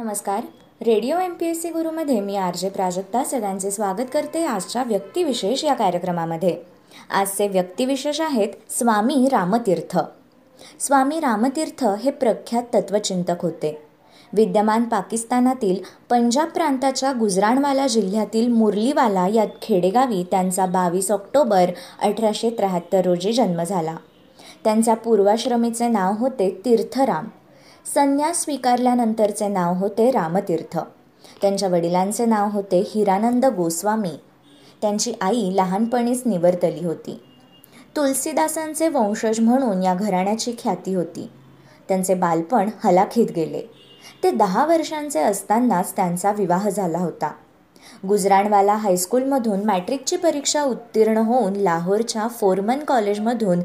नमस्कार. Radio M P S C गुरुमध्ये मी R J Prajakta सगळ्यांचे स्वागत करते आजच्या व्यक्तिविशेष या कार्यक्रमामध्ये. आजचे व्यक्तिविशेष आहेत स्वामी रामतीर्थ. स्वामी रामतीर्थ हे प्रख्यात तत्वचिंतक होते. विद्यमान पाकिस्तानातील पंजाब प्रांताच्या गुजराणवाला जिल्ह्यातील मुरलीवाला या खेडेगावी त्यांचा बावीस ऑक्टोबर अठराशे त्र्याहत्तर रोजी जन्म झाला. त्यांच्या पूर्वाश्रमीचे नाव होते तीर्थराम. संन्यास स्वीकारल्यानंतरचे नाव होते रामतीर्थ. त्यांच्या वडिलांचे नाव होते हिरानंद गोस्वामी. त्यांची आई लहानपणीच निवर्तली होती. तुलसीदासांचे वंशज म्हणून या घराण्याची ख्याती होती. त्यांचे बालपण हलाखीत गेले. ते दहा वर्षांचे असतानाच त्यांचा विवाह झाला होता. गुजराणवाला हायस्कूलमधून मॅट्रिकची परीक्षा उत्तीर्ण होऊन लाहोरच्या फोरमन कॉलेजमधून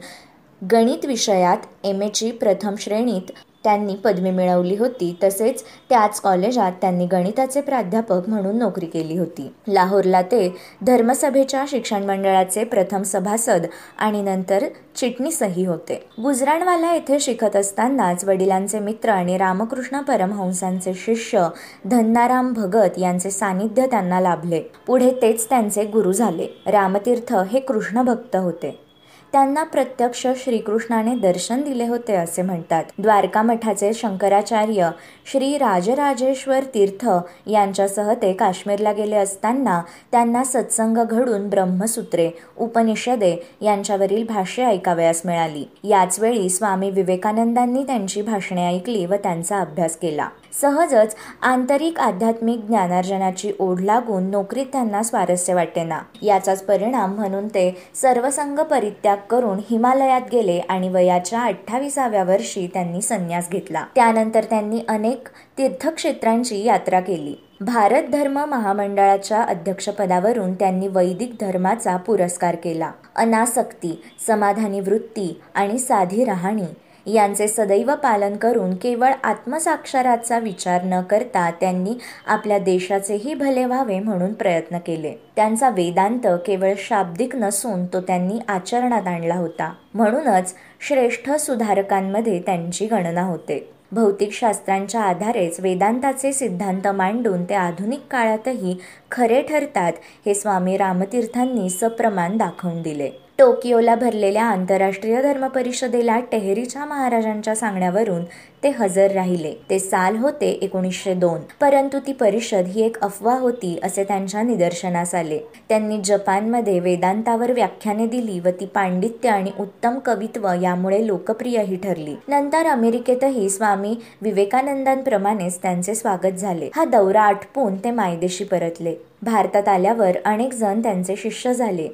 गणित विषयात एम एची प्रथम श्रेणीत त्यांनी पदवी मिळवली होती. तसेच त्याच कॉलेजात त्यांनी गणिताचे प्राध्यापक म्हणून नोकरी केली होती. लाहोरला ते धर्मसभेच्या शिक्षण मंडळाचे प्रथम सभासद आणि नंतर चिटणीसही होते. गुजराणवाला येथे शिकत असतानाच वडिलांचे मित्र आणि रामकृष्ण परमहंसांचे शिष्य धन्नाराम भगत यांचे सानिध्य त्यांना लाभले. पुढे तेच त्यांचे गुरु झाले. रामतीर्थ हे कृष्ण भक्त होते. त्यांना प्रत्यक्ष श्रीकृष्णाने दर्शन दिले होते असे म्हणतात. द्वारका मठाचे शंकराचार्य श्री राजराजेश्वर तीर्थ यांच्यासह ते काश्मीरला गेले असताना त्यांना सत्संग घडून ब्रह्मसूत्रे उपनिषदे यांच्यावरील भाष्य ऐकावयास मिळाली. याच वेळी स्वामी विवेकानंदांनी त्यांची भाषणे ऐकली व त्यांचा अभ्यास केला. सहजच आंतरिक आध्यात्मिक ज्ञानार्जनाची ओढ लागून नोकरीत त्यांना स्वारस्य वाटेना. याचाच परिणाम म्हणून ते सर्वसंग परित्याग करून हिमालयात गेले आणि वयाच्या अठ्ठावीसाव्या वर्षी त्यांनी संन्यास घेतला. त्यानंतर त्यांनी अनेक तीर्थक्षेत्रांची यात्रा केली. भारत धर्म महामंडळाच्या अध्यक्षपदावरून त्यांनी वैदिक धर्माचा पुरस्कार केला. अनासक्ती समाधानी वृत्ती आणि साधी राहणी यांचे सदैव पालन करून केवळ आत्मसाक्षराचा विचार न करता त्यांनी आपल्या देशाचेही भले व्हावे म्हणून प्रयत्न केले. त्यांचा वेदांत केवळ शाब्दिक नसून तो त्यांनी आचरणात आणला होता. म्हणूनच श्रेष्ठ सुधारकांमध्ये त्यांची गणना होते. भौतिकशास्त्रांच्या आधारेच वेदांताचे सिद्धांत मांडून ते आधुनिक काळातही खरे ठरतात हे स्वामी रामतीर्थांनी सप्रमाण दाखवून दिले. टोकियोला भरलेल्या आंतरराष्ट्रीय धर्म परिषदेला टेहरीच्या महाराजांच्या सांगण्यावरून ते हजर राहिले. ते साल होते एकोणीसशे दोन. परंतु ती परिषद ही एक अफवा होती असे त्यांच्या निदर्शनास आले. त्यांनी जपानमध्ये वेदांतावर व्याख्याने दिली व ती पांडित्य आणि उत्तम कवित्व यामुळे लोकप्रियही ठरली. नंतर अमेरिकेतही स्वामी विवेकानंदांप्रमाणेच त्यांचे स्वागत झाले. हा दौरा आटपून ते मायदेशी परतले. भारतात आल्यावर अनेक जण त्यांचे शिष्य झाले.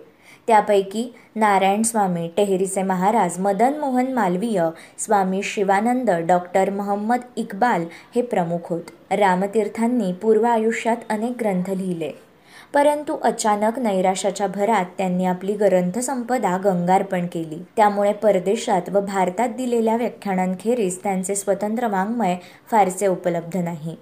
त्यापैकी नारायण स्वामी टेहरीचे महाराज मदन मोहन मालवीय स्वामी शिवानंद डॉक्टर मोहम्मद इक्बाल हे प्रमुख होत. रामतीर्थांनी पूर्व आयुष्यात अनेक ग्रंथ लिहिले. परंतु अचानक नैराशाच्या भरात त्यांनी आपली ग्रंथसंपदा गंगार्पण केली. त्यामुळे परदेशात व भारतात दिलेल्या व्याख्यानांखेरीज त्यांचे स्वतंत्र वाङ्मय फारसे उपलब्ध नाही.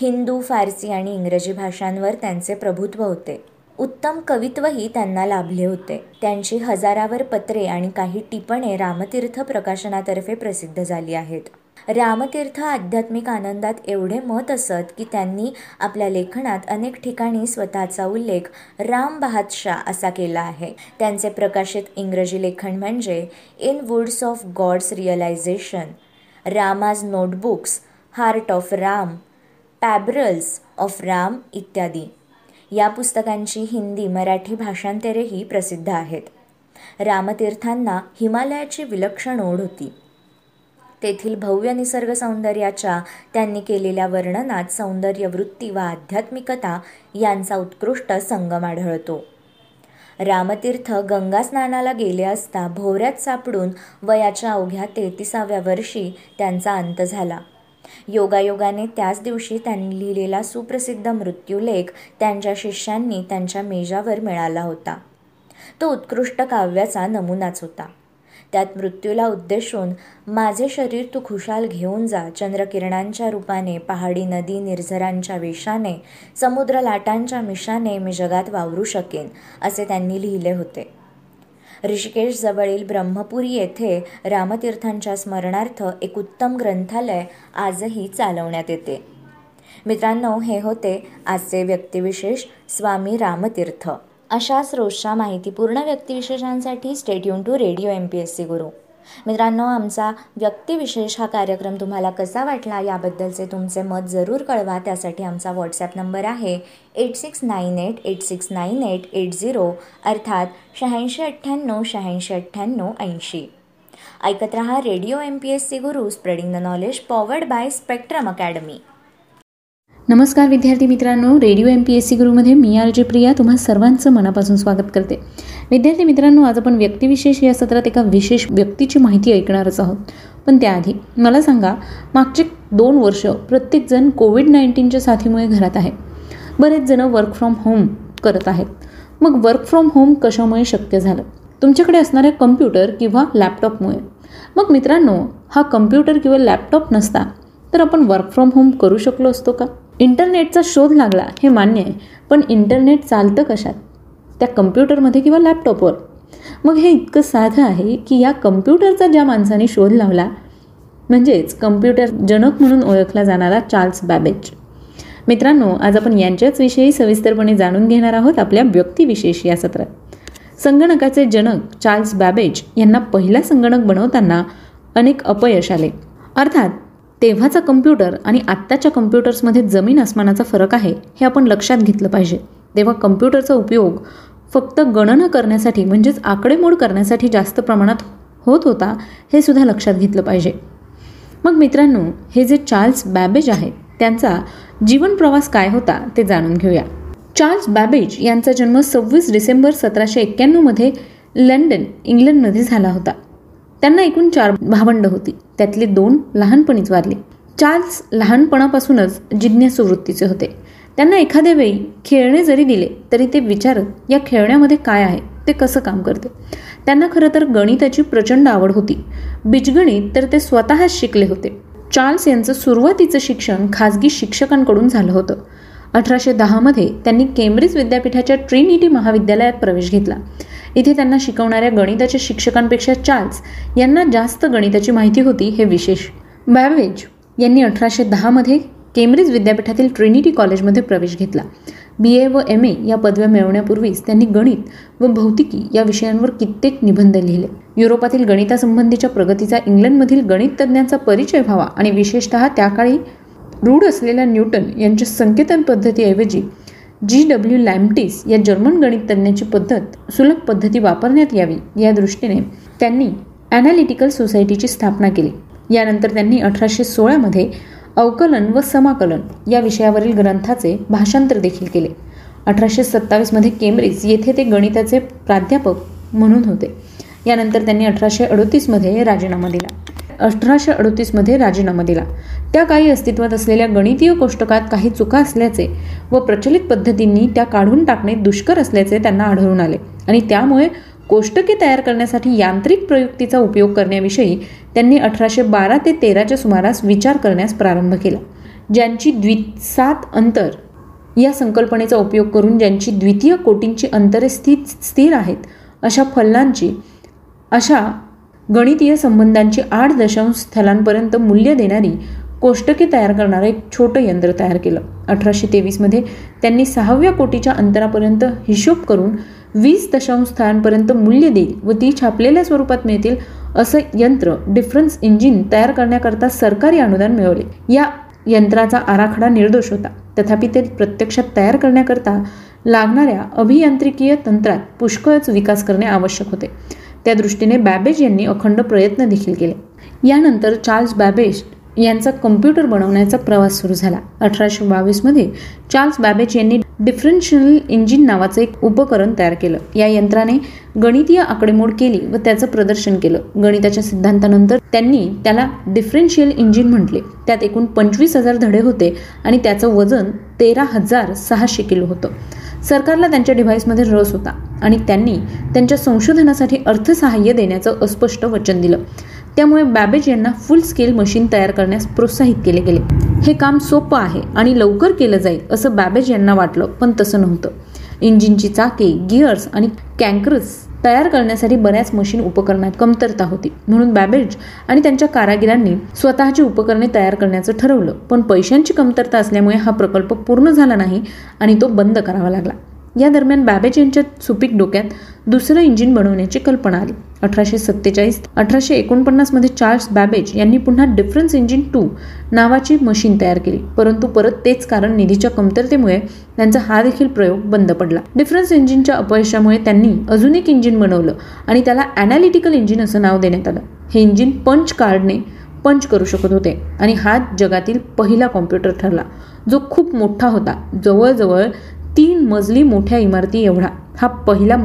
हिंदू फारसी आणि इंग्रजी भाषांवर त्यांचे प्रभुत्व होते. उत्तम कवित्वही त्यांना लाभले होते. त्यांची हजारावर पत्रे आणि काही टिपणे रामतीर्थ प्रकाशनातर्फे प्रसिद्ध झाली आहेत. रामतीर्थ आध्यात्मिक आनंदात एवढे मत असत की त्यांनी आपल्या लेखनात अनेक ठिकाणी स्वतःचा उल्लेख राम बहादशाह असा केला आहे. त्यांचे प्रकाशित इंग्रजी लेखन म्हणजे in woods of God's realisation Rama's notebooks heart of Ram parables of Ram इत्यादी. या पुस्तकांची हिंदी मराठी भाषांतरेही प्रसिद्ध आहेत. रामतीर्थांना हिमालयाची विलक्षण ओढ होती. तेथील भव्य निसर्ग सौंदर्याच्या त्यांनी केलेल्या वर्णनात सौंदर्य वृत्ती व आध्यात्मिकता यांचा उत्कृष्ट संगम आढळतो. रामतीर्थ गंगा स्नानाला गेले असता भोवऱ्यात सापडून वयाच्या अवघ्या तेहतीसाव्या वर्षी त्यांचा अंत झाला. योगायोगाने त्याच दिवशी त्यांनी लिहिलेला सुप्रसिद्ध मृत्यूलेख त्यांच्या शिष्यांनी त्यांच्या मेजावर मिळाला होता. तो उत्कृष्ट काव्याचा नमुनाच होता. त्यात मृत्यूला उद्देशून माझे शरीर तू खुशाल घेऊन जा चंद्रकिरणांच्या रूपाने पहाडी नदी निर्झरांच्या वेशाने समुद्र लाटांच्या मिशाने मी जगात वावरू शकेन असे त्यांनी लिहिले होते. ऋषिकेश जवळील ब्रह्मपुरी येथे रामतीर्थांच्या स्मरणार्थ एक उत्तम ग्रंथालय आजही चालवण्यात येते. मित्रांनो हे होते आजचे व्यक्तिविशेष स्वामी रामतीर्थ. अशाच रोजच्या माहितीपूर्ण व्यक्तिविशेषांसाठी stay tune to radio M P S C Guru मित्रांनो आमचा व्यक्तिविशेष हा कार्यक्रम तुम्हाला कसा वाटला याबद्दलचे तुमचे मत जरूर कळवा. त्यासाठी आमचा व्हॉट्सॲप नंबर आहे eight six nine eight eight six nine eight eight zero अर्थात शहाऐंशी अठ्ठ्याण्णव शहाऐंशी अठ्ठ्याण्णव ऐंशी. ऐकत रहा radio M P S C Guru spreading the knowledge powered by Spectrum Academy नमस्कार विद्यार्थी मित्रांनो radio M P S C गुरुमध्ये मी आर जे प्रिया तुम्हा सर्वांचं मनापासून स्वागत करते. विद्यार्थी मित्रांनो आज आपण व्यक्तिविशेष या सत्रात एका विशेष व्यक्तीची माहिती ऐकणारच आहोत. पण त्याआधी मला सांगा मागचे दोन वर्ष प्रत्येकजण कोविड नाईन्टीनच्या साथीमुळे घरात आहे. बरेच जणं वर्क फ्रॉम होम करत आहेत. मग वर्क फ्रॉम होम कशामुळे शक्य झालं? तुमच्याकडे असणाऱ्या कम्प्युटर किंवा लॅपटॉपमुळे मग मित्रांनो हा कम्प्युटर किंवा लॅपटॉप नसता तर आपण वर्क फ्रॉम होम करू शकलो असतो का? इंटरनेटचा शोध लागला हे मान्य आहे पण इंटरनेट चालतं कशात? त्या कम्प्युटरमध्ये किंवा लॅपटॉपवर? मग हे इतकं साधं आहे की या कम्प्युटरचा ज्या माणसाने शोध लावला म्हणजेच कम्प्युटर जनक म्हणून ओळखला जाणारा चार्ल्स बॅबेज. मित्रांनो आज आपण यांच्याच विषयी सविस्तरपणे जाणून घेणार आहोत आपल्या व्यक्तिविशेष या सत्रात. संगणकाचे जनक चार्ल्स बॅबेज यांना पहिला संगणक बनवताना अनेक अपयश आले. अर्थात तेव्हाचा कम्प्युटर आणि आत्ताच्या कम्प्युटर्समध्ये जमीन आसमानाचा फरक आहे हे आपण लक्षात घेतलं पाहिजे. तेव्हा कम्प्युटरचा उपयोग फक्त गणना करण्यासाठी म्हणजेच आकडेमोड करण्यासाठी जास्त प्रमाणात होत होता हे सुद्धा लक्षात घेतलं पाहिजे. मग मित्रांनो हे जे चार्ल्स बॅबेज आहेत त्यांचा जीवन प्रवास काय होता ते जाणून घेऊया. चार्ल्स बॅबेज यांचा जन्म सव्वीस डिसेंबर सतराशे एक्क्याण्णवमध्ये लंडन इंग्लंडमध्ये झाला होता. त्यांना एकूण चार भावंड होती. त्यातले दोन लहानपणीच वारले. चार्ल्स लहानपणापासूनच जिज्ञासू वृत्तीचे होते. त्यांना एखाद्या वेळी खेळणे जरी दिले तरी ते विचारत या खेळण्यामध्ये काय आहे? ते कसं काम करते? त्यांना खरं तर गणिताची प्रचंड आवड होती. बीजगणित तर ते स्वतःच शिकले होते. चार्ल्स यांचं सुरुवातीचं शिक्षण खाजगी शिक्षकांकडून झालं होतं. अठराशे दहामध्ये त्यांनी केम्ब्रिज विद्यापीठाच्या ट्रिनिटी महाविद्यालयात प्रवेश घेतला. इथे त्यांना शिकवणाऱ्या गणिताच्या शिक्षकांपेक्षा चार्ल्स यांना जास्त गणिताची माहिती होती हे विशेष. बॅवेज यांनी अठराशे दहामध्ये केम्ब्रिज विद्यापीठातील ट्रिनिटी कॉलेजमध्ये प्रवेश घेतला. बी ए व एम ए या पदव्या मिळवण्यापूर्वीच त्यांनी गणित व भौतिकी या विषयांवर कित्येक निबंध लिहिले. युरोपातील गणितासंबंधीच्या प्रगतीचा इंग्लंडमधील गणित तज्ज्ञांचा परिचय व्हावा आणि विशेषतः त्या काळी रूढ असलेल्या न्यूटन यांच्या संकेतन पद्धतीऐवजी जी डब्ल्यू लॅम्टिस या जर्मन गणित पद्धत सुलभ पद्धती वापरण्यात यावी या दृष्टीने त्यांनी ॲनालिटिकल सोसायटीची स्थापना केली. यानंतर त्यांनी अठराशे सोळामध्ये अवकलन व समाकलन या विषयावरील ग्रंथाचे भाषांतर देखील केले. अठराशे सत्तावीसमध्ये केम्ब्रिज येथे ते गणिताचे प्राध्यापक म्हणून होते. यानंतर त्यांनी अठराशे अडोतीसमध्ये राजीनामा दिला. अठराशे अडतीसमध्ये राजीनामा दिला. त्या काही अस्तित्वात असलेल्या गणितीय कोष्टकात काही चुका असल्याचे व प्रचलित पद्धतींनी त्या काढून टाकणे दुष्कर असल्याचे त्यांना आढळून आले. आणि त्यामुळे कोष्टके तयार करण्यासाठी यांत्रिक प्रयुक्तीचा उपयोग करण्याविषयी त्यांनी अठराशे बारा ते तेराच्या सुमारास विचार करण्यास प्रारंभ केला. ज्यांची द्वि सात अंतर या संकल्पनेचा उपयोग करून ज्यांची द्वितीय कोटींची अंतरे स्थित स्थिर आहेत अशा फल्लांची अशा गणितीय संबंधांची आठ दशांश स्थलांपर्यंत मूल्य देणारी कोष्टके तयार करणारं एक छोटं यंत्र तयार केलं. अठराशे तेवीसमध्ये त्यांनी सहाव्या कोटीच्या अंतरापर्यंत हिशोब करून वीस दशांश स्थळांपर्यंत मूल्य देईल व ती छापलेल्या स्वरूपात मिळतील असं यंत्र डिफरन्स इंजिन तयार करण्याकरता सरकारी अनुदान मिळवले. या यंत्राचा आराखडा निर्दोष होता. तथापि ते प्रत्यक्षात तयार करण्याकरता लागणाऱ्या अभियांत्रिकीय तंत्रात पुष्कळच विकास करणे आवश्यक होते. त्या दृष्टीने बॅबेज यांनी अखंड प्रयत्न देखील केले. यानंतर चार्ल्स बॅबेज यांचा कम्प्युटर बनवण्याचा प्रवास सुरू झाला. अठराशे बावीसमध्ये चार्ल्स बॅबेज यांनी डिफरन्शियल इंजिन नावाचं एक उपकरण तयार केलं. या यंत्राने गणितीय आकडेमोड केली व त्याचं प्रदर्शन केलं. गणिताच्या सिद्धांतानंतर त्यांनी त्याला डिफरन्शियल इंजिन म्हटले. त्यात एकूण पंचवीस हजार धडे होते आणि त्याचं वजन तेरा हजार सहाशे किलो होतं. सरकारला त्यांच्या डिव्हाइसमध्ये रस होता आणि त्यांनी त्यांच्या संशोधनासाठी अर्थसहाय्य देण्याचं अस्पष्ट वचन दिलं. त्यामुळे बॅबेज यांना फुल स्केल मशीन तयार करण्यास प्रोत्साहित केले गेले. हे काम सोपं आहे आणि लवकर केलं जाईल असं बॅबेज यांना वाटलं पण तसं नव्हतं. इंजिनची चाके गिअर्स आणि कँकर्स तयार करण्यासाठी बऱ्याच मशीन उपकरणात कमतरता होती. म्हणून बॅबेज आणि त्यांच्या कारागिरांनी स्वतःची उपकरणे तयार करण्याचं ठरवलं. पण पैशांची कमतरता असल्यामुळे हा प्रकल्प पूर्ण झाला नाही आणि तो बंद करावा लागला. या दरम्यान बॅबेज यांच्या सुपीक डोक्यात दुसरं इंजिन बनवण्याची कल्पना आली. अठराशे सत्तेचाळीस अठराशे एकोणपन्नासमध्ये चार्ल्स बॅबेज यांनी पुन्हा डिफरन्स इंजिन टू नावाची मशीन तयार केली. परंतु परत तेच कारण निधीच्या कमतरतेमुळे त्यांचा हा देखील प्रयोग बंद पडला. डिफरन्स इंजिनच्या अपयशामुळे त्यांनी अजून एक इंजिन बनवलं आणि त्याला अॅनालिटिकल इंजिन असं नाव देण्यात आलं. हे इंजिन पंच कार्डने पंच करू शकत होते आणि हा जगातील पहिला कॉम्प्युटर ठरला जो खूप मोठा होता. जवळजवळ तीन मजली मोठ्या इमारती एवढा हा पहिला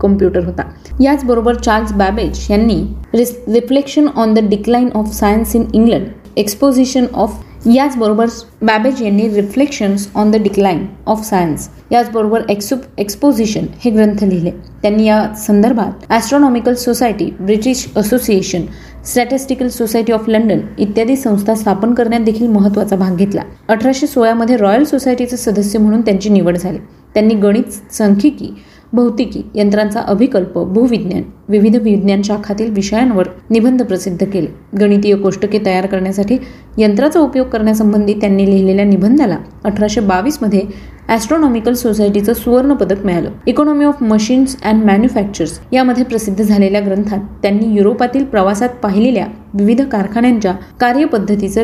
कॉम्प्युटर होता. याचबरोबर चार्ल्स बॅबेज यांनी reflection on the decline of science in England exposition of याचबरोबर बॅबेज यांनी reflections on the decline of science याचबरोबर एक्सुप एक्सपोजिशन हे ग्रंथ लिहिले. त्यांनी या संदर्भात astronomical society British association statistical society of London इत्यादी संस्था स्थापन करण्यात देखील महत्त्वाचा भाग घेतला. अठराशे सोळामध्ये रॉयल सोसायटीचे सदस्य म्हणून त्यांची निवड झाली. त्यांनी गणित सांख्यिकी भौतिकी यंत्रांचा अभिकल्प भूविज्ञान विविध विज्ञान शाखातील विषयांवर निबंध प्रसिद्ध केले. गणितीय कोष्टके तयार करण्यासाठी यंत्राचा उपयोग करण्यासंबंधी त्यांनी लिहिलेल्या निबंधाला अठराशे बावीसमध्ये ॲस्ट्रॉनॉमिकल सोसायटीचं सुवर्ण पदक मिळालं. Economy of machines and manufactures यामध्ये प्रसिद्ध झालेल्या ग्रंथात त्यांनी युरोपातील प्रवासात पाहिलेल्या विविध कारखान्यांच्या कार्यपद्धतीचं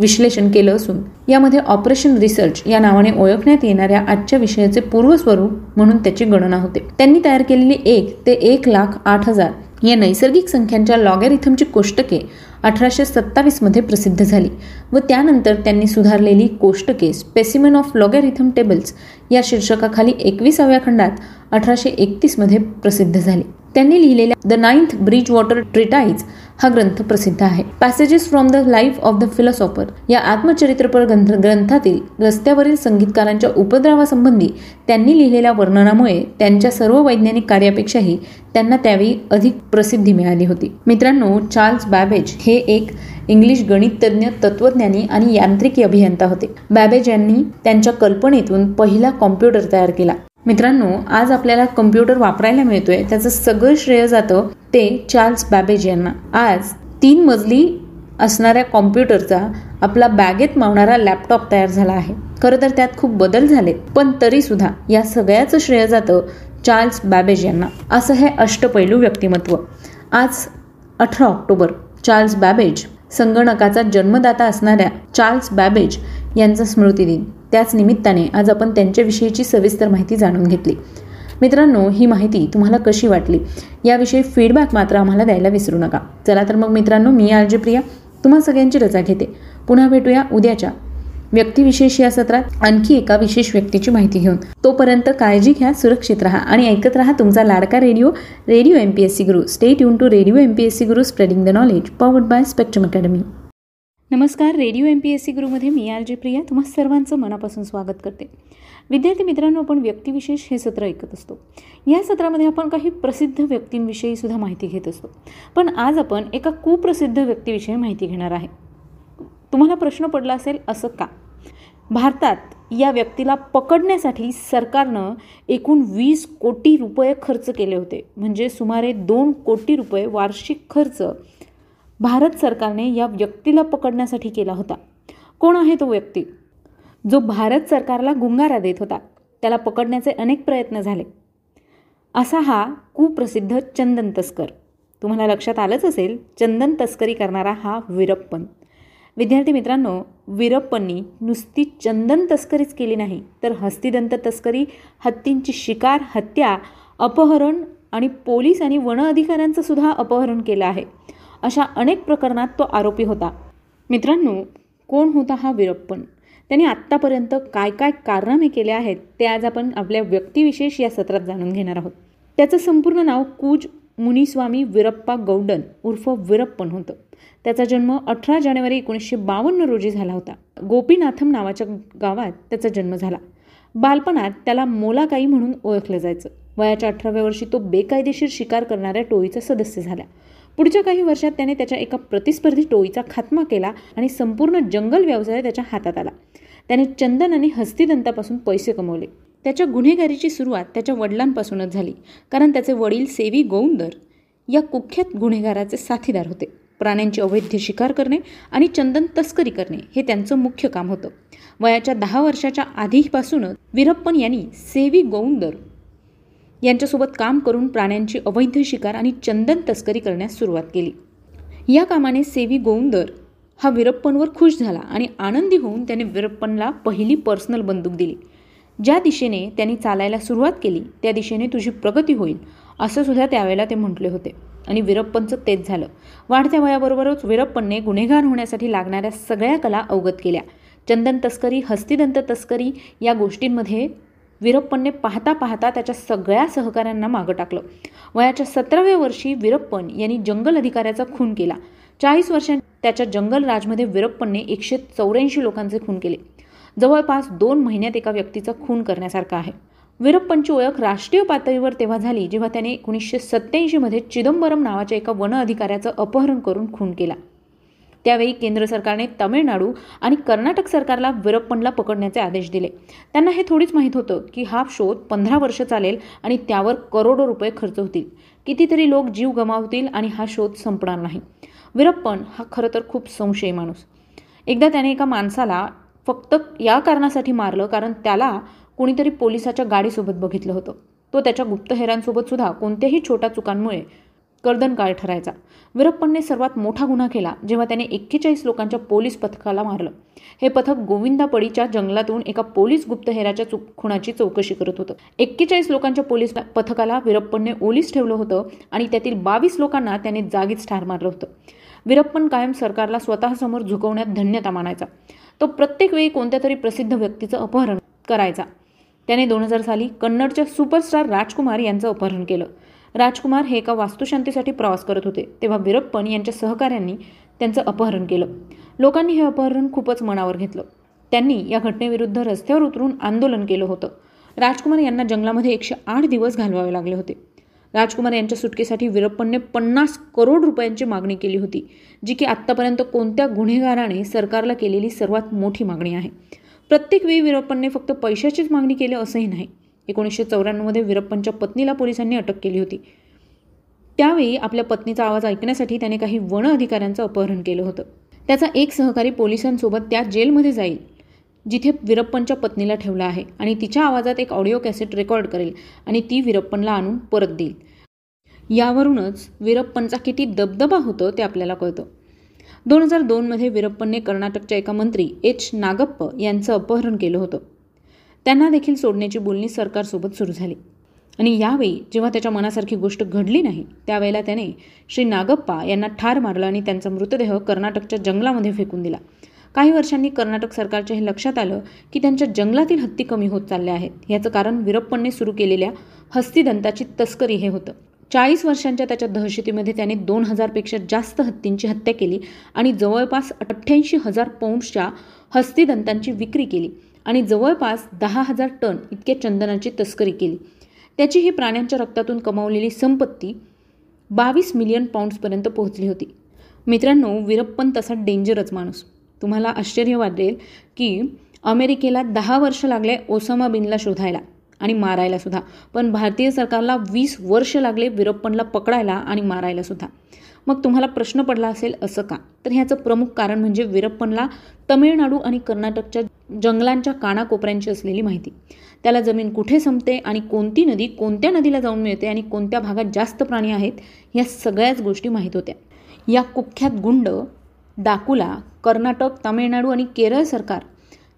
विश्लेषण केलं असून यामध्ये ऑपरेशन रिसर्च या नावाने ओळखण्यात येणाऱ्या आजच्या विषयाचे पूर्वस्वरूप म्हणून त्याची गणना होते. त्यांनी तयार केलेली एक ते एक लाख आठ हजार या नैसर्गिक संख्यांच्या लॉगॅरिथमची कोष्टके अठराशे सत्तावीसमध्ये प्रसिद्ध झाली व त्यानंतर त्यांनी सुधारलेली कोष्टके स्पेसिमन ऑफ लॉगॅरिथम टेबल्स या शीर्षकाखाली एकविसाव्या खंडात अठराशे एकतीसमध्ये प्रसिद्ध झाले. त्यांनी लिहिलेल्या the ninth Bridgewater treatise हा ग्रंथ प्रसिद्ध आहे. Passages from the life of the philosopher या आत्मचरित्रपर ग्रंथ ग्रंथातील रस्त्यावरील संगीतकारांच्या उपद्रवासंबंधी त्यांनी लिहिलेल्या वर्णनामुळे त्यांच्या सर्व वैज्ञानिक कार्यापेक्षाही त्यांना त्यावेळी अधिक प्रसिद्धी मिळाली होती. मित्रांनो चार्ल्स बॅबेज हे एक इंग्लिश गणिततज्ञ तत्वज्ञानी आणि यांत्रिकी अभियंता होते. बॅबेज यांनी त्यांच्या कल्पनेतून पहिला कॉम्प्युटर तयार केला. मित्रांनो आज आपल्याला कम्प्युटर वापरायला मिळतोय. त्याचं सगळं श्रेय जातं ते चार्ल्स बॅबेज यांना. आज तीन मजली असणाऱ्या कॉम्प्युटरचा आपला बॅगेत मावणारा लॅपटॉप तयार झाला आहे. खरं तर त्यात खूप बदल झाले पण तरी सुद्धा या सगळ्याचं श्रेय जातं चार्ल्स बॅबेज यांना. असं हे अष्टपैलू व्यक्तिमत्व. आज अठरा ऑक्टोबर चार्ल्स बॅबेज संगणकाचा जन्मदाता असणाऱ्या चार्ल्स बॅबेज यांचा स्मृती दिन त्याच निमित्ताने आज आपण त्यांच्याविषयीची सविस्तर माहिती जाणून घेतली. मित्रांनो ही माहिती तुम्हाला कशी वाटली? याविषयी फीडबॅक मात्र आम्हाला द्यायला विसरू नका. चला तर मग मित्रांनो मी आरजे प्रिया तुम्हा सगळ्यांची रजा घेते. पुन्हा भेटूया उद्याच्या व्यक्तिविशेष या सत्रात. आणखी एका विशेष व्यक्तीची माहिती घेऊन. तोपर्यंत काळजी घ्या सुरक्षित राहा आणि ऐकत राहा तुमचा लाडका radio radio M P S C Guru stay tune to radio M P S C Guru spreading the knowledge powered by Spectrum Academy नमस्कार radio M P S C गुरुमध्ये मी आर जे प्रिया तुम्हा सर्वांचं मनापासून स्वागत करते. विद्यार्थी मित्रांनो आपण व्यक्तिविशेष हे सत्र ऐकत असतो. या सत्रामध्ये आपण काही प्रसिद्ध व्यक्तींविषयी सुद्धा माहिती घेत असतो. पण आज आपण एका कुप्रसिद्ध व्यक्तीविषयी माहिती घेणार आहे. तुम्हाला प्रश्न पडला असेल असं का? भारतात या व्यक्तीला पकडण्यासाठी सरकारनं एकूण वीस कोटी रुपये खर्च केले होते. म्हणजे सुमारे दोन कोटी रुपये वार्षिक खर्च भारत सरकारने या व्यक्तीला पकडण्यासाठी केला होता. कोण आहे तो व्यक्ती? जो भारत सरकारला गुंगारा देत होता. त्याला पकडण्याचे अनेक प्रयत्न झाले. असा हा कुप्रसिद्ध चंदन तस्कर. तुम्हाला लक्षात आलंच असेल चंदन तस्करी करणारा हा वीरप्पन. विद्यार्थी मित्रांनो वीरप्पननी नुसती चंदन तस्करीच केली नाही तर हस्तिदंत तस्करी हत्तींची शिकार हत्या अपहरण आणि पोलीस आणि वन अधिकाऱ्यांचं सुद्धा अपहरण केलं आहे. अशा अनेक प्रकरणात तो आरोपी होता. मित्रांनो कोण होता हा वीरप्पन? त्यांनी आत्तापर्यंत काय काय कारनामे केले आहेत ते आज आपण आपल्या व्यक्तिविशेष या सत्रात जाणून घेणार आहोत. त्याचं संपूर्ण नाव कूज मुनिस्वामी वीरप्पा गौडन उर्फ वीरप्पन होतं. त्याचा जन्म अठरा जानेवारी एकोणीसशे बावन्न रोजी झाला होता. गोपीनाथम नावाच्या गावात त्याचा जन्म झाला. बालपणात त्याला मोलाकाई म्हणून ओळखलं जायचं. वयाच्या अठराव्या वर्षी तो बेकायदेशीर शिकार करणाऱ्या टोळीचा सदस्य झाला. पुढच्या काही वर्षात त्याने त्याच्या एका प्रतिस्पर्धी टोळीचा खात्मा केला आणि संपूर्ण जंगल व्यवसाय त्याच्या हातात आला. त्याने चंदन आणि हस्तिदंतापासून पैसे कमवले. त्याच्या गुन्हेगारीची सुरुवात त्याच्या वडिलांपासूनच झाली कारण त्याचे वडील सेवी गोंदर या कुख्यात गुन्हेगाराचे साथीदार होते. प्राण्यांची अवैध शिकार करणे आणि चंदन तस्करी करणे हे त्यांचं मुख्य काम होतं. वयाच्या दहा वर्षाच्या आधीपासूनच वीरप्पन यांनी सेवी गोंदर यांच्यासोबत काम करून प्राण्यांची अवैध शिकार आणि चंदन तस्करी करण्यास सुरुवात केली. या कामाने सेवी गोंदर हा वीरप्पनवर खुश झाला आणि आनंदी होऊन त्याने वीरप्पनला पहिली पर्सनल बंदूक दिली. ज्या दिशेने त्यांनी चालायला सुरुवात केली त्या दिशेने तुझी प्रगती होईल असं सुद्धा त्यावेळेला ते म्हटले होते. आणि वीरप्पनचं तेच झालं. वाढत्या वयाबरोबरच वीरप्पनने गुन्हेगार होण्यासाठी लागणाऱ्या सगळ्या कला अवगत केल्या. चंदन तस्करी हस्तिदंत तस्करी या गोष्टींमध्ये वीरप्पनने पाहता पाहता त्याच्या सगळ्या सहकाऱ्यांना मागं टाकलं. वयाच्या सतराव्या वर्षी वीरप्पन यांनी जंगल अधिकाऱ्याचा खून केला. चाळीस वर्षां त्याच्या जंगल राजमध्ये वीरप्पनने एकशे चौऱ्याऐंशी लोकांचे खून केले. जवळपास दोन महिन्यात एका व्यक्तीचा खून करण्यासारखा आहे. वीरप्पनची ओळख राष्ट्रीय पातळीवर तेव्हा झाली जेव्हा त्याने एकोणीसशे सत्त्याऐंशीमध्ये चिदंबरम नावाच्या एका वन अधिकाऱ्याचं अपहरण करून खून केला. त्यावेळी केंद्र सरकारने तामिळनाडू आणि कर्नाटक सरकारला वीरप्पनला पकडण्याचे आदेश दिले. त्यांना हे थोडीच माहीत होतं की हा शोध पंधरा वर्ष चालेल आणि त्यावर करोडो रुपये खर्च होतील. कितीतरी लोक जीव गमावतील आणि हा शोध संपणार नाही. वीरप्पन हा खरं तर खूप संशयी माणूस. एकदा त्याने एका माणसाला फक्त या कारणासाठी मारलं कारण त्याला कोणीतरी पोलिसाच्या गाडीसोबत बघितलं होतं. तो त्याच्या गुप्तहेरांसोबत सुद्धा कोणत्याही छोट्या चुकांमुळे कर्दनकाळ ठरायचा. वीरप्पनने सर्वात मोठा गुन्हा केला जेव्हा त्याने एक्केचाळीस लोकांच्या पोलीस पथकाला मारलं. हे पथक गोविंदापडीच्या जंगलातून एका पोलीस गुप्तहेराच्या चुक खुणाची चौकशी करत होतं. एक्केचाळीस लोकांच्या पोलीस पथकाला वीरप्पनने ओलीस ठेवलं होतं आणि त्यातील बावीस लोकांना त्याने जागीच ठार मारलं होतं. वीरप्पन कायम सरकारला स्वतःसमोर झुकवण्यात धन्यता मानायचा. तो प्रत्येक वेळी कोणत्या तरी प्रसिद्ध व्यक्तीचं अपहरण करायचा. त्याने दोन हजार साली कन्नडच्या सुपरस्टार राजकुमार यांचं अपहरण केलं. राजकुमार हे एका वास्तुशांतीसाठी प्रवास करत होते तेव्हा वीरप्पन यांच्या सहकाऱ्यांनी त्यांचं अपहरण केलं. लोकांनी हे अपहरण खूपच मनावर घेतलं. त्यांनी या घटनेविरुद्ध रस्त्यावर उतरून आंदोलन केलं होतं. राजकुमार यांना जंगलामध्ये एकशे आठ दिवस घालवावे लागले होते. राजकुमार यांच्या सुटकेसाठी वीरप्पनने पन्नास करोड रुपयांची मागणी केली होती जी की आत्तापर्यंत कोणत्या गुन्हेगाराने सरकारला केलेली सर्वात मोठी मागणी आहे. प्रत्येक वेळी वीरप्पनने फक्त पैशाचीच मागणी केली असंही नाही. एकोणीसशे चौऱ्याण्णवमध्ये वीरप्पनच्या पत्नीला पोलिसांनी अटक केली होती. त्यावेळी आपल्या पत्नीचा आवाज ऐकण्यासाठी त्याने काही वन अधिकाऱ्यांचं अपहरण केलं होतं. त्याचा एक सहकारी पोलिसांसोबत त्या जेलमध्ये जाईल जिथे वीरप्पनच्या पत्नीला ठेवला आहे आणि तिच्या आवाजात एक ऑडिओ कॅसेट रेकॉर्ड करेल आणि ती वीरप्पनला आणून परत देईल. यावरूनच वीरप्पनचा किती दबदबा होतो ते आपल्याला कळतं. दोन हजार दोनमध्ये वीरप्पनने कर्नाटकच्या एका मंत्री एच नागप्प यांचं अपहरण केलं होतं. त्यांना देखील सोडण्याची बोलणी सरकारसोबत सुरू झाली. आणि यावेळी जेव्हा त्याच्या मनासारखी गोष्ट घडली नाही त्यावेळेला त्याने श्री नागप्पा यांना ठार मारलं आणि त्यांचा मृतदेह कर्नाटकच्या जंगलामध्ये फेकून दिला. काही वर्षांनी कर्नाटक सरकारच्या हे लक्षात आलं की त्यांच्या जंगलातील हत्ती कमी होत चालल्या आहेत. याचं कारण विरप्पनने सुरू केलेल्या हस्तिदंताची तस्करी हे होतं. चाळीस वर्षांच्या त्याच्या दहशतीमध्ये त्याने दोन हजारपेक्षा जास्त हत्तींची हत्या केली आणि जवळपास अठ्ठ्याऐंशी हजार पौंड्सच्या हस्तिदंतांची विक्री केली. आणि जवळपास दहा हजार टन इतक्या चंदनाची तस्करी केली. त्याची ही प्राण्यांच्या रक्तातून कमावलेली संपत्ती बावीस मिलियन पाऊंड्सपर्यंत पोहोचली होती. मित्रांनो वीरप्पन तसा डेंजरच माणूस. तुम्हाला आश्चर्य वाटेल की अमेरिकेला दहा वर्ष लागले ओसामा बिनला शोधायला आणि मारायला सुद्धा. पण भारतीय सरकारला वीस वर्ष लागले वीरप्पनला पकडायला आणि मारायला सुद्धा. मग तुम्हाला प्रश्न पडला असेल असं का? तर ह्याचं प्रमुख कारण म्हणजे वीरप्पनला तमिळनाडू आणि कर्नाटकच्या जंगलांच्या कानाकोपऱ्यांची असलेली माहिती. त्याला जमीन कुठे संपते आणि कोणती नदी कोणत्या नदीला जाऊन मिळते आणि कोणत्या भागात जास्त प्राणी आहेत ह्या सगळ्याच गोष्टी माहीत होत्या. या कुख्यात गुंड डाकुला कर्नाटक तामिळनाडू आणि केरळ सरकार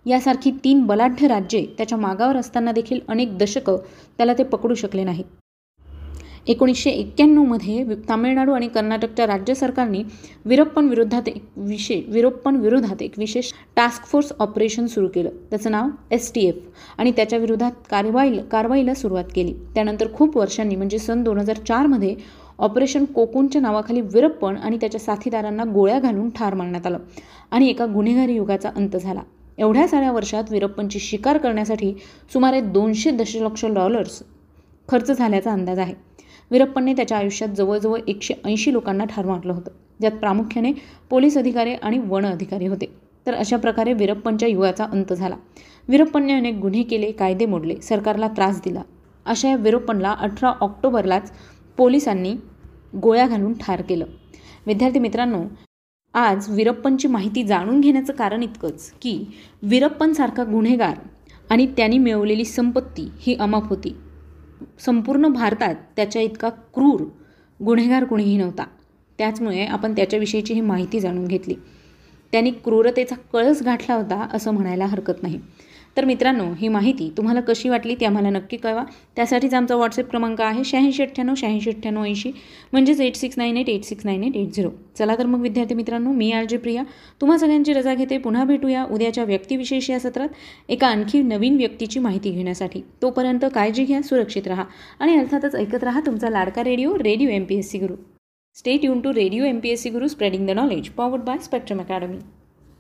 यासारखी तीन बलाढ्य राज्ये त्याच्या मागावर असताना देखील अनेक दशकं त्याला ते पकडू शकले नाहीत. एकोणीसशे एक्क्याण्णवमध्ये तामिळनाडू आणि कर्नाटकच्या राज्य सरकारने वीरप्पन विरोधात एक विशेष वीरप्पन विरोधात एक विशेष टास्क फोर्स ऑपरेशन सुरू केलं. त्याचं नाव एस टी एफ आणि त्याच्या विरोधात कारवाई कारवाईला सुरुवात केली. त्यानंतर खूप वर्षांनी म्हणजे सन दोन हजार चारमध्ये ऑपरेशन कोकूनच्या नावाखाली वीरप्पन आणि त्याच्या साथीदारांना गोळ्या घालून ठार मारण्यात आलं आणि एका गुन्हेगारी युगाचा अंत झाला. एवढ्या साऱ्या वर्षात वीरप्पनची शिकार करण्यासाठी सुमारे दोनशे दशलक्ष डॉलर्स खर्च झाल्याचा अंदाज आहे. वीरप्पनने त्याच्या आयुष्यात जवळजवळ एकशे ऐंशी लोकांना ठार मारलं होतं. ज्यात प्रामुख्याने पोलीस अधिकारी आणि वन अधिकारी होते. तर अशा प्रकारे वीरप्पनच्या युगाचा अंत झाला. वीरप्पनने अनेक गुन्हे केले कायदे मोडले सरकारला त्रास दिला. अशा या वीरप्पनला अठरा ऑक्टोबरलाच पोलिसांनी गोळ्या घालून ठार केलं. विद्यार्थी मित्रांनो आज वीरप्पनची माहिती जाणून घेण्याचं कारण इतकंच की वीरप्पनसारखा गुन्हेगार आणि त्यांनी मिळवलेली संपत्ती ही अमाप होती. संपूर्ण भारतात त्याच्या इतका क्रूर गुन्हेगार कुणीही नव्हता. त्याचमुळे आपण त्याच्याविषयीची ही माहिती जाणून घेतली. त्यांनी क्रूरतेचा कळस गाठला होता असं म्हणायला हरकत नाही. तर मित्रांनो ही माहिती तुम्हाला कशी वाटली ती आम्हाला नक्की कळवा. त्यासाठीच आमचा व्हॉट्सअप क्रमांक आहे शहाऐंशी अठ्ठ्याण्णव शहाऐंशी अठ्ठ्याण्णव ऐंशी. म्हणजेच eight six nine eight eight six nine eight eight zero चला तर मग विद्यार्थी मित्रांनो मी आर जे प्रिया. तुम्हा सगळ्यांची रजा घेते. पुन्हा भेटूया उद्याच्या व्यक्तिविशेष या सत्रात. एका आणखी नवीन व्यक्तीची माहिती घेण्यासाठी. तोपर्यंत काळजी घ्या सुरक्षित राहा आणि अर्थातच ऐकत राहा तुमचा लाडका radio radio M P S C Guru stay tune to radio M P S C Guru spreading the knowledge powered by Spectrum Academy